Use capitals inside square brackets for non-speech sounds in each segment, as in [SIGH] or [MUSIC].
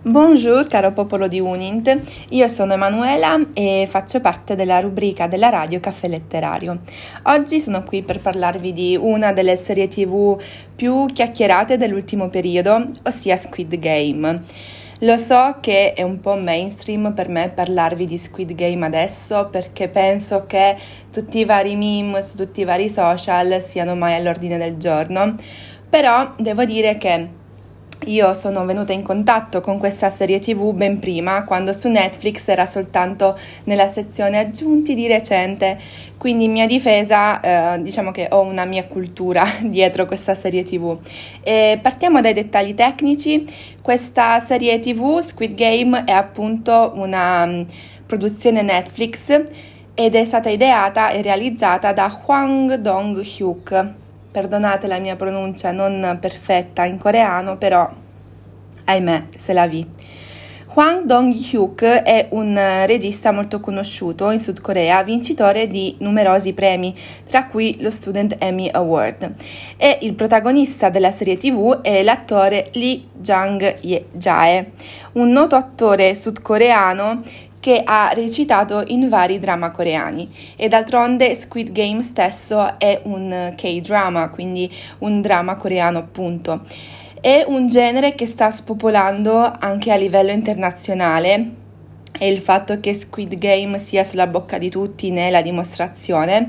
Bonjour caro popolo di Unint, io sono Emanuela e faccio parte della rubrica della radio Caffè Letterario. Oggi sono qui per parlarvi di una delle serie tv più chiacchierate dell'ultimo periodo, ossia Squid Game. Lo so che è un po' mainstream per me parlarvi di Squid Game adesso perché penso che tutti i vari meme su tutti i vari social siano mai all'ordine del giorno, però devo dire che io sono venuta in contatto con questa serie tv ben prima, quando su Netflix era soltanto nella sezione aggiunti di recente, quindi in mia difesa eh, diciamo che ho una mia cultura [LAUGHS] dietro questa serie tv. E partiamo dai dettagli tecnici, questa serie tv Squid Game è appunto una um, produzione Netflix ed è stata ideata e realizzata da Hwang Dong-hyuk perdonate la mia pronuncia non perfetta in coreano, però ahimè, se la vi. Hwang Dong-hyuk è un regista molto conosciuto in Sud Corea, vincitore di numerosi premi, tra cui lo Student Emmy Award. E il protagonista della serie TV è l'attore Lee Jang-jae, un noto attore sudcoreano che ha recitato in vari drama coreani e d'altronde Squid Game stesso è un K-drama, quindi un drama coreano appunto. È un genere che sta spopolando anche a livello internazionale e il fatto che Squid Game sia sulla bocca di tutti ne è la dimostrazione.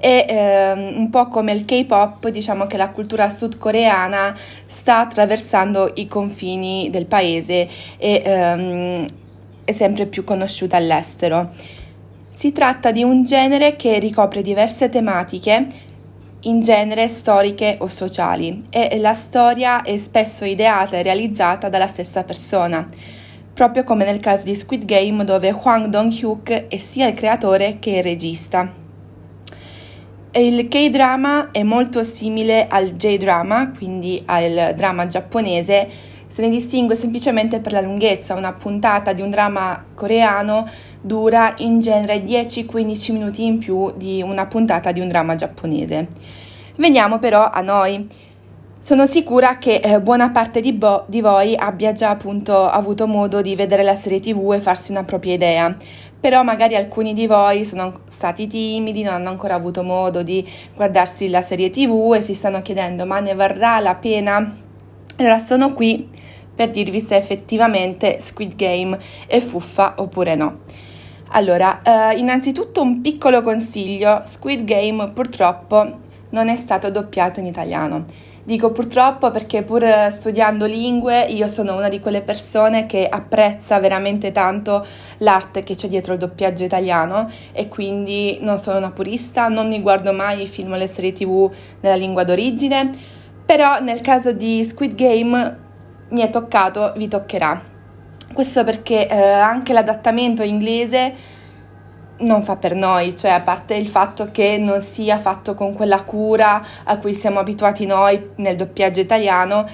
E ehm, un po' come il K-pop, diciamo che la cultura sudcoreana sta attraversando i confini del paese e ehm, è sempre più conosciuta all'estero. Si tratta di un genere che ricopre diverse tematiche, in genere storiche o sociali, e la storia è spesso ideata e realizzata dalla stessa persona, proprio come nel caso di Squid Game dove Hwang Dong-hyuk è sia il creatore che il regista. Il K-drama è molto simile al J-drama, quindi al drama giapponese, se ne distingue semplicemente per la lunghezza. Una puntata di un dramma coreano dura in genere 10-15 minuti in più di una puntata di un dramma giapponese. Veniamo però a noi. Sono sicura che eh, buona parte di, bo- di, voi abbia già appunto avuto modo di vedere la serie tv e farsi una propria idea, però magari alcuni di voi sono stati timidi, non hanno ancora avuto modo di guardarsi la serie tv e si stanno chiedendo ma ne varrà la pena allora sono qui per dirvi se effettivamente Squid Game è fuffa oppure no. Allora, eh, innanzitutto un piccolo consiglio, Squid Game purtroppo non è stato doppiato in italiano. Dico purtroppo perché pur studiando lingue io sono una di quelle persone che apprezza veramente tanto l'arte che c'è dietro il doppiaggio italiano e quindi non sono una purista, non mi guardo mai i film o le serie tv nella lingua d'origine, però nel caso di Squid Game mi è toccato, vi toccherà. Questo perché eh, anche l'adattamento inglese non fa per noi, cioè a parte il fatto che non sia fatto con quella cura a cui siamo abituati noi nel doppiaggio italiano,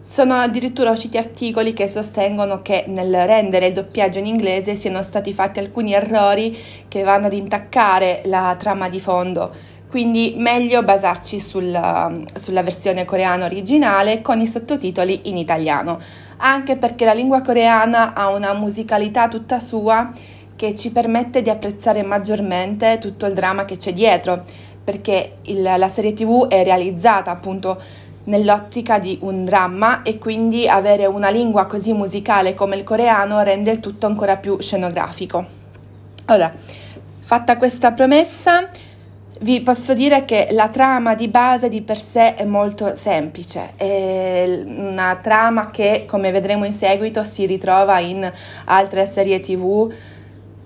sono addirittura usciti articoli che sostengono che nel rendere il doppiaggio in inglese siano stati fatti alcuni errori che vanno ad intaccare la trama di fondo quindi meglio basarci sulla, sulla versione coreana originale con i sottotitoli in italiano, anche perché la lingua coreana ha una musicalità tutta sua che ci permette di apprezzare maggiormente tutto il dramma che c'è dietro, perché il, la serie tv è realizzata appunto nell'ottica di un dramma e quindi avere una lingua così musicale come il coreano rende il tutto ancora più scenografico. Allora, fatta questa promessa, vi posso dire che la trama di base di per sé è molto semplice, è una trama che, come vedremo in seguito, si ritrova in altre serie tv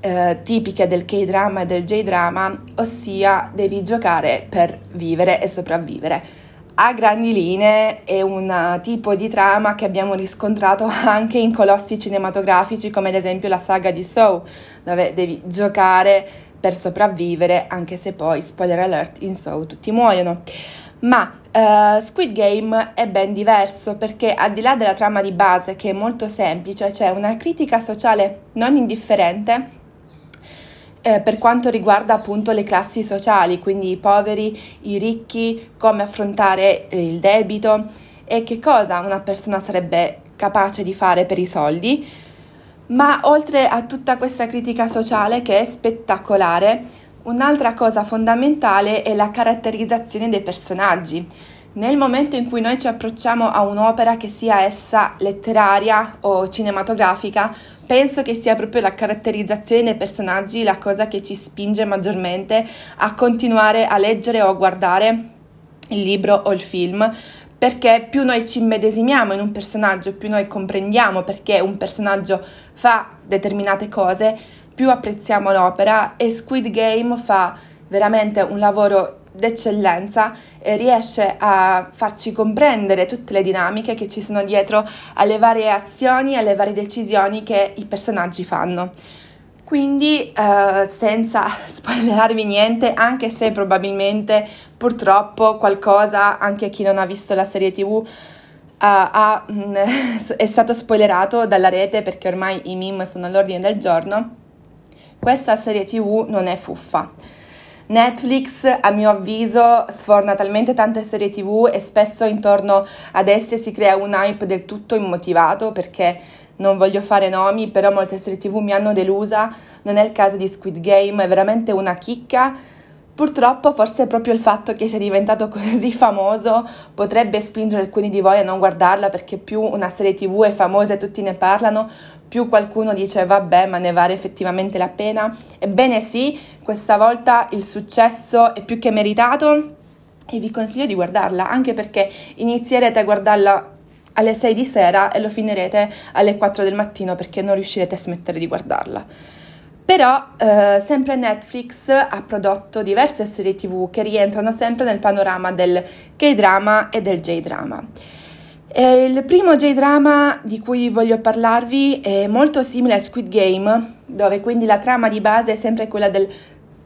eh, tipiche del K-drama e del J-drama, ossia devi giocare per vivere e sopravvivere. A grandi linee è un tipo di trama che abbiamo riscontrato [LAUGHS] anche in colossi cinematografici come ad esempio la saga di Saw, dove devi giocare per sopravvivere, anche se poi, spoiler alert, in Saw tutti muoiono. Ma uh, Squid Game è ben diverso perché al di là della trama di base che è molto semplice, c'è una critica sociale non indifferente eh, per quanto riguarda appunto le classi sociali, quindi i poveri, i ricchi, come affrontare il debito e che cosa una persona sarebbe capace di fare per i soldi, ma oltre a tutta questa critica sociale che è spettacolare, un'altra cosa fondamentale è la caratterizzazione dei personaggi. Nel momento in cui noi ci approcciamo a un'opera che sia essa letteraria o cinematografica, penso che sia proprio la caratterizzazione dei personaggi la cosa che ci spinge maggiormente a continuare a leggere o a guardare il libro o il film, perché più noi ci immedesimiamo in un personaggio, più noi comprendiamo perché un personaggio fa determinate cose, più apprezziamo l'opera e Squid Game fa veramente un lavoro d'eccellenza e riesce a farci comprendere tutte le dinamiche che ci sono dietro alle varie azioni, alle varie decisioni che i personaggi fanno. Quindi, eh, senza [LAUGHS] spoilerarvi niente, anche se probabilmente purtroppo qualcosa, anche chi non ha visto la serie TV, uh, ha, mm, [LAUGHS] è stato spoilerato dalla rete perché ormai i meme sono all'ordine del giorno, questa serie TV non è fuffa. Netflix, a mio avviso, sforna talmente tante serie TV e spesso intorno ad esse si crea un hype del tutto immotivato perché non voglio fare nomi, però molte serie TV mi hanno delusa. Non è il caso di Squid Game, è veramente una chicca. Purtroppo forse proprio il fatto che sia diventato [LAUGHS] così famoso potrebbe spingere alcuni di voi a non guardarla perché più una serie TV è famosa e tutti ne parlano, più qualcuno dice vabbè ma ne vale effettivamente la pena. Ebbene sì, questa volta il successo è più che meritato e vi consiglio di guardarla anche perché inizierete a guardarla alle 6 di sera e lo finirete alle 4 del mattino perché non riuscirete a smettere di guardarla. Però eh, sempre Netflix ha prodotto diverse serie tv che rientrano sempre nel panorama del K-drama e del J-drama. E il primo J-drama di cui voglio parlarvi è molto simile a Squid Game, dove quindi la trama di base è sempre quella del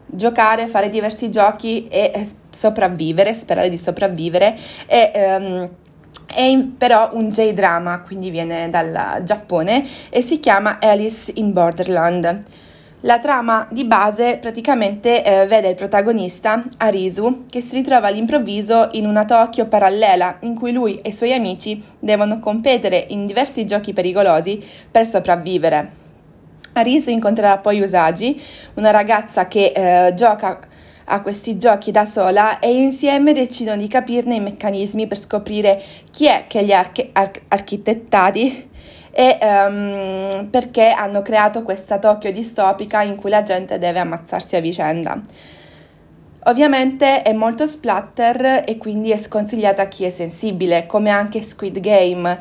giocare, fare diversi giochi e sopravvivere, sperare di sopravvivere. E, um, è però un J-drama, quindi viene dal Giappone e si chiama Alice in Borderland. La trama di base praticamente eh, vede il protagonista, Arisu, che si ritrova all'improvviso in una Tokyo parallela in cui lui e i suoi amici devono competere in diversi giochi pericolosi per sopravvivere. Arisu incontrerà poi Usagi, una ragazza che eh, gioca a questi giochi da sola e insieme decidono di capirne i meccanismi per scoprire chi è che li ha arch- arch- architettati e um, perché hanno creato questa Tokyo distopica in cui la gente deve ammazzarsi a vicenda. Ovviamente è molto splatter e quindi è sconsigliata a chi è sensibile, come anche Squid Game.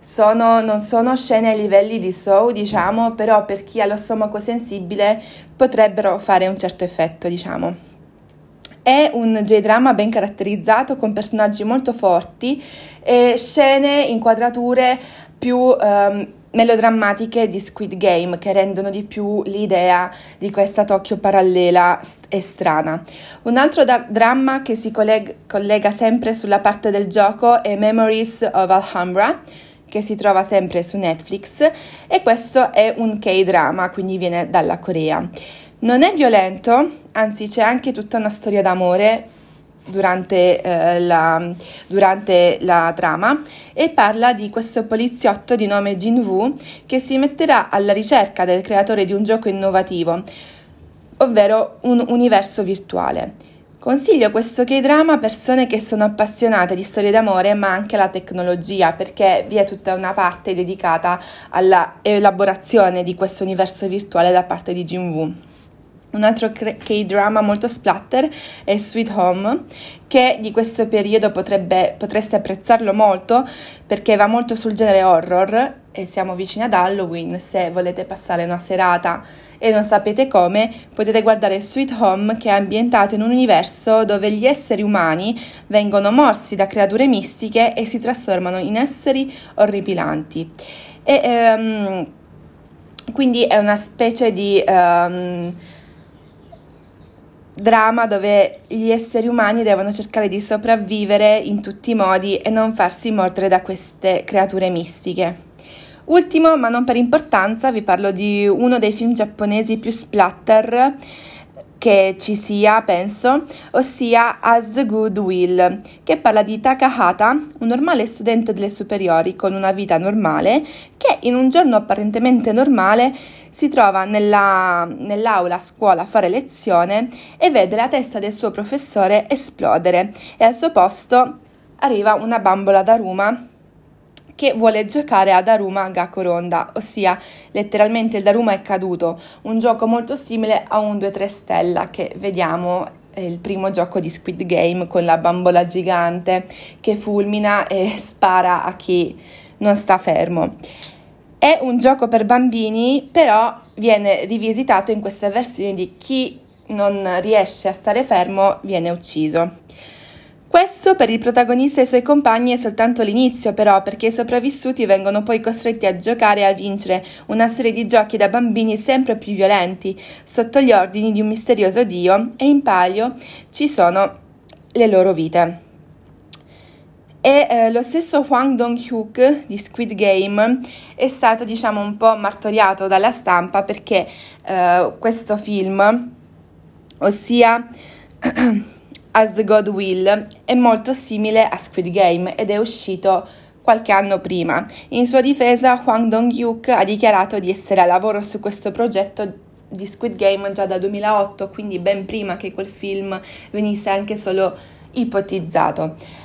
Sono, non sono scene ai livelli di Soul, diciamo, però per chi ha lo stomaco sensibile potrebbero fare un certo effetto, diciamo. È un J-drama ben caratterizzato con personaggi molto forti e scene, inquadrature più um, melodrammatiche di Squid Game che rendono di più l'idea di questa Tokyo parallela e strana. Un altro da- dramma che si collega, collega sempre sulla parte del gioco è Memories of Alhambra che si trova sempre su Netflix e questo è un K-drama, quindi viene dalla Corea. Non è violento, anzi c'è anche tutta una storia d'amore durante, eh, la, durante la trama e parla di questo poliziotto di nome Jin Woo che si metterà alla ricerca del creatore di un gioco innovativo, ovvero un universo virtuale. Consiglio questo K-drama a persone che sono appassionate di storie d'amore ma anche alla tecnologia perché vi è tutta una parte dedicata alla elaborazione di questo universo virtuale da parte di Jin Woo. Un altro K-drama molto splatter è Sweet Home, che di questo periodo potrebbe, potreste apprezzarlo molto perché va molto sul genere horror e siamo vicini ad Halloween. Se volete passare una serata e non sapete come, potete guardare Sweet Home che è ambientato in un universo dove gli esseri umani vengono morsi da creature mistiche e si trasformano in esseri orripilanti. E, um, quindi è una specie di... Um, drama dove gli esseri umani devono cercare di sopravvivere in tutti i modi e non farsi mordere da queste creature mistiche. Ultimo, ma non per importanza, vi parlo di uno dei film giapponesi più splatter che ci sia, penso, ossia As Good Will, che parla di Takahata, un normale studente delle superiori con una vita normale, che in un giorno apparentemente normale si trova nella, nell'aula a scuola a fare lezione e vede la testa del suo professore esplodere e al suo posto arriva una bambola d'aruma che vuole giocare a Daruma Gakoronda, ossia letteralmente il Daruma è caduto, un gioco molto simile a un 2-3 stella che vediamo il primo gioco di Squid Game con la bambola gigante che fulmina e [LAUGHS] spara a chi non sta fermo. È un gioco per bambini, però viene rivisitato in questa versione di chi non riesce a stare fermo viene ucciso. Questo per il protagonista e i suoi compagni è soltanto l'inizio, però, perché i sopravvissuti vengono poi costretti a giocare e a vincere una serie di giochi da bambini sempre più violenti, sotto gli ordini di un misterioso dio, e in palio ci sono le loro vite. E eh, lo stesso Hwang Dong-hyuk di Squid Game è stato, diciamo, un po' martoriato dalla stampa perché eh, questo film, ossia [CLEARS THROAT] As the God Will è molto simile a Squid Game ed è uscito qualche anno prima. In sua difesa, Hwang Dong-hyuk ha dichiarato di essere a lavoro su questo progetto di Squid Game già dal 2008, quindi ben prima che quel film venisse anche solo ipotizzato.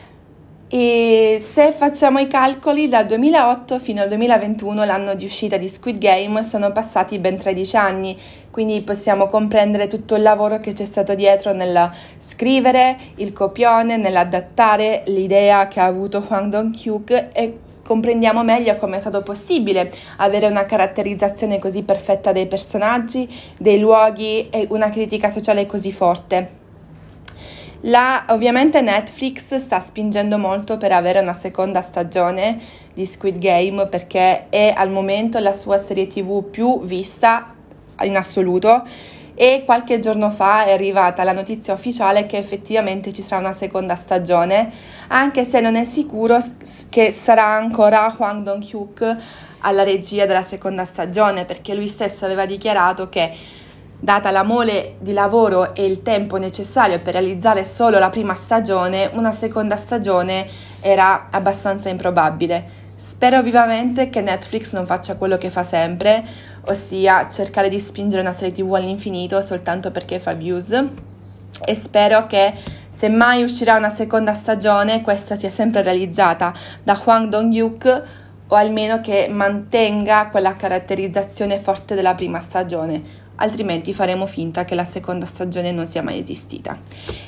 E se facciamo i calcoli, dal 2008 fino al 2021, l'anno di uscita di Squid Game, sono passati ben 13 anni, quindi possiamo comprendere tutto il lavoro che c'è stato dietro nel scrivere il copione, nell'adattare l'idea che ha avuto Hwang Dong-hyuk e comprendiamo meglio come è stato possibile avere una caratterizzazione così perfetta dei personaggi, dei luoghi e una critica sociale così forte. La, ovviamente Netflix sta spingendo molto per avere una seconda stagione di Squid Game perché è al momento la sua serie tv più vista in assoluto e qualche giorno fa è arrivata la notizia ufficiale che effettivamente ci sarà una seconda stagione, anche se non è sicuro che sarà ancora Hwang Dong-hyuk alla regia della seconda stagione perché lui stesso aveva dichiarato che Data la mole di lavoro e il tempo necessario per realizzare solo la prima stagione, una seconda stagione era abbastanza improbabile. Spero vivamente che Netflix non faccia quello che fa sempre, ossia cercare di spingere una serie TV all'infinito soltanto perché fa views. E spero che se mai uscirà una seconda stagione, questa sia sempre realizzata da Hwang Dong-hyuk o almeno che mantenga quella caratterizzazione forte della prima stagione altrimenti faremo finta che la seconda stagione non sia mai esistita.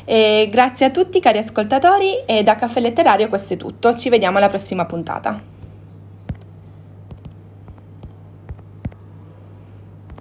E grazie a tutti cari ascoltatori e da Caffè Letterario questo è tutto, ci vediamo alla prossima puntata.